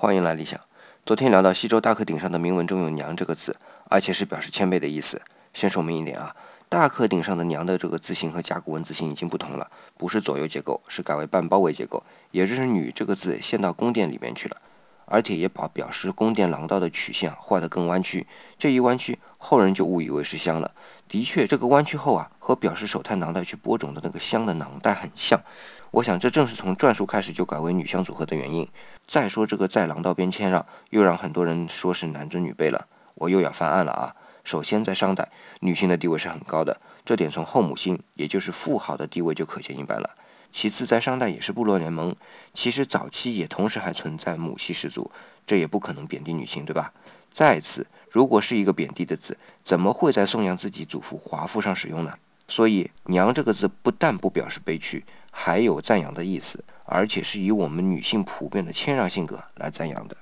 欢迎来理想。昨天聊到西周大克鼎上的铭文中有“娘”这个字，而且是表示谦卑的意思。先说明一点啊，大克鼎上的“娘”的这个字形和甲骨文字形已经不同了，不是左右结构，是改为半包围结构，也就是“女”这个字陷到宫殿里面去了，而且也把表示宫殿廊道的曲线画得更弯曲。这一弯曲，后人就误以为是香了。的确，这个弯曲后啊，和表示手探囊袋去播种的那个香的囊袋很像。我想，这正是从篆书开始就改为女香组合的原因。再说这个在廊道边谦让，又让很多人说是男尊女卑了。我又要翻案了啊！首先，在商代，女性的地位是很高的，这点从后母星，也就是富豪的地位就可见一斑了。其次，在商代也是部落联盟，其实早期也同时还存在母系氏族，这也不可能贬低女性，对吧？再次，如果是一个贬低的字，怎么会在颂扬自己祖父华父上使用呢？所以，娘这个字不但不表示悲屈。还有赞扬的意思，而且是以我们女性普遍的谦让性格来赞扬的。